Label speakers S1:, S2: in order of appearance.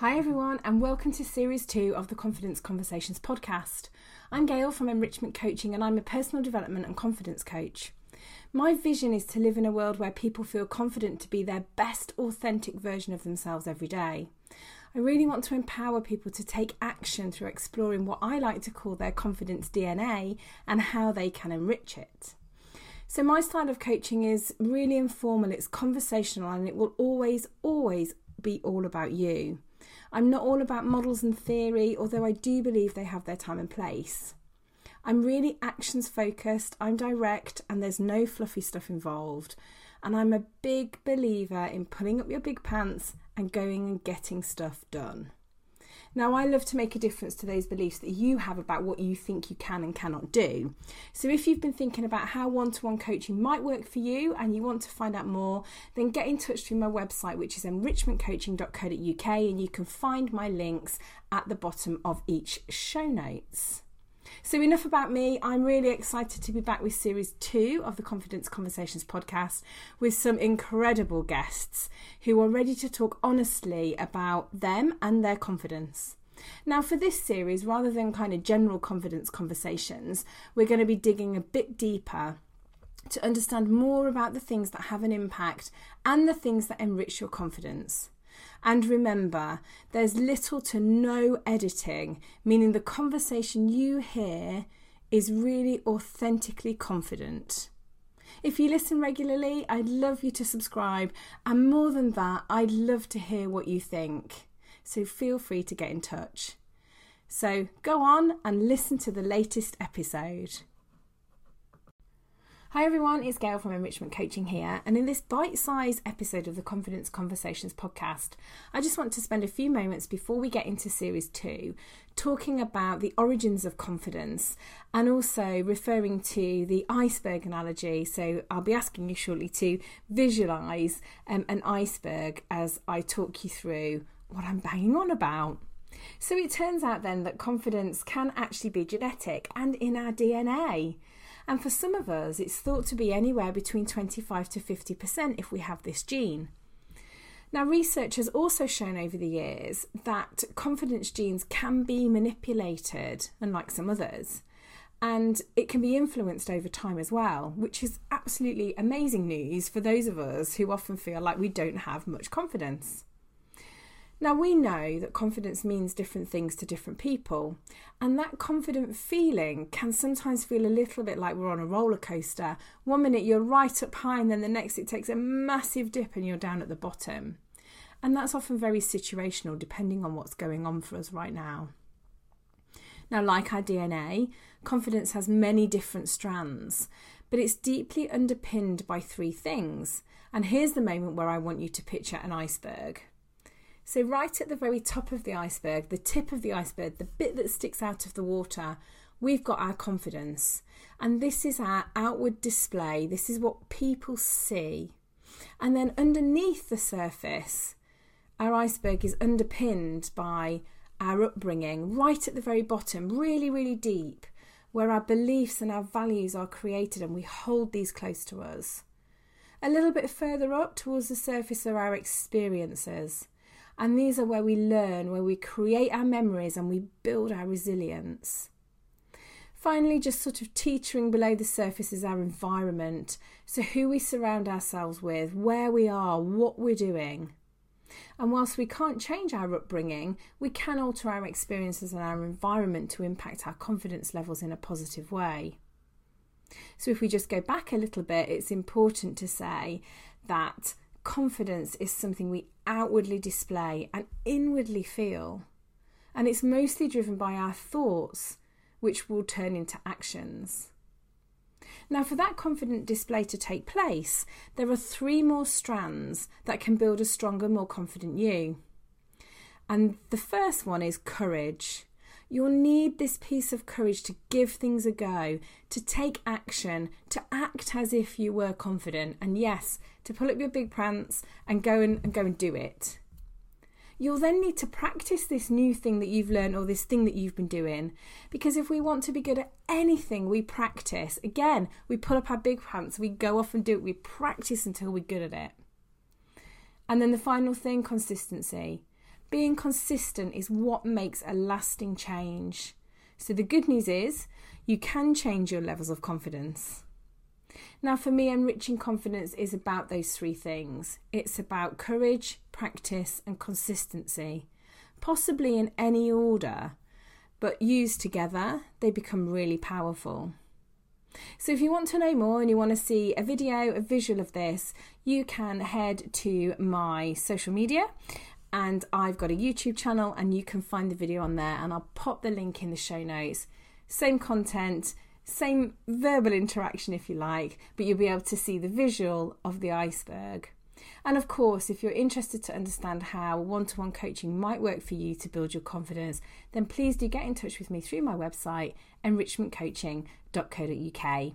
S1: Hi, everyone, and welcome to Series 2 of the Confidence Conversations podcast. I'm Gail from Enrichment Coaching, and I'm a personal development and confidence coach. My vision is to live in a world where people feel confident to be their best authentic version of themselves every day. I really want to empower people to take action through exploring what I like to call their confidence DNA and how they can enrich it. So, my style of coaching is really informal, it's conversational, and it will always, always be all about you. I'm not all about models and theory, although I do believe they have their time and place. I'm really actions focused, I'm direct, and there's no fluffy stuff involved. And I'm a big believer in pulling up your big pants and going and getting stuff done. Now, I love to make a difference to those beliefs that you have about what you think you can and cannot do. So, if you've been thinking about how one to one coaching might work for you and you want to find out more, then get in touch through my website, which is enrichmentcoaching.co.uk, and you can find my links at the bottom of each show notes. So, enough about me. I'm really excited to be back with series two of the Confidence Conversations podcast with some incredible guests who are ready to talk honestly about them and their confidence. Now, for this series, rather than kind of general confidence conversations, we're going to be digging a bit deeper to understand more about the things that have an impact and the things that enrich your confidence. And remember, there's little to no editing, meaning the conversation you hear is really authentically confident. If you listen regularly, I'd love you to subscribe, and more than that, I'd love to hear what you think. So feel free to get in touch. So go on and listen to the latest episode. Hi everyone, it's Gail from Enrichment Coaching here, and in this bite sized episode of the Confidence Conversations podcast, I just want to spend a few moments before we get into series two talking about the origins of confidence and also referring to the iceberg analogy. So, I'll be asking you shortly to visualize um, an iceberg as I talk you through what I'm banging on about. So, it turns out then that confidence can actually be genetic and in our DNA. And for some of us, it's thought to be anywhere between 25 to 50% if we have this gene. Now, research has also shown over the years that confidence genes can be manipulated, unlike some others, and it can be influenced over time as well, which is absolutely amazing news for those of us who often feel like we don't have much confidence. Now, we know that confidence means different things to different people, and that confident feeling can sometimes feel a little bit like we're on a roller coaster. One minute you're right up high, and then the next it takes a massive dip and you're down at the bottom. And that's often very situational depending on what's going on for us right now. Now, like our DNA, confidence has many different strands, but it's deeply underpinned by three things. And here's the moment where I want you to picture an iceberg. So, right at the very top of the iceberg, the tip of the iceberg, the bit that sticks out of the water, we've got our confidence. And this is our outward display, this is what people see. And then underneath the surface, our iceberg is underpinned by our upbringing, right at the very bottom, really, really deep, where our beliefs and our values are created and we hold these close to us. A little bit further up towards the surface are our experiences. And these are where we learn, where we create our memories and we build our resilience. Finally, just sort of teetering below the surface is our environment. So, who we surround ourselves with, where we are, what we're doing. And whilst we can't change our upbringing, we can alter our experiences and our environment to impact our confidence levels in a positive way. So, if we just go back a little bit, it's important to say that confidence is something we outwardly display and inwardly feel. And it's mostly driven by our thoughts, which will turn into actions. Now, for that confident display to take place, there are three more strands that can build a stronger, more confident you. And the first one is courage. You'll need this piece of courage to give things a go, to take action, to act as if you were confident, and yes, to pull up your big pants and go and, and go and do it. You'll then need to practice this new thing that you've learned or this thing that you've been doing. Because if we want to be good at anything, we practice. Again, we pull up our big pants, we go off and do it, we practice until we're good at it. And then the final thing consistency Being consistent is what makes a lasting change. So, the good news is you can change your levels of confidence. Now, for me, enriching confidence is about those three things it's about courage, practice, and consistency, possibly in any order, but used together, they become really powerful. So, if you want to know more and you want to see a video, a visual of this, you can head to my social media and I've got a YouTube channel and you can find the video on there and I'll pop the link in the show notes. Same content, same verbal interaction if you like, but you'll be able to see the visual of the iceberg. And of course, if you're interested to understand how one to one coaching might work for you to build your confidence, then please do get in touch with me through my website, enrichmentcoaching.co.uk.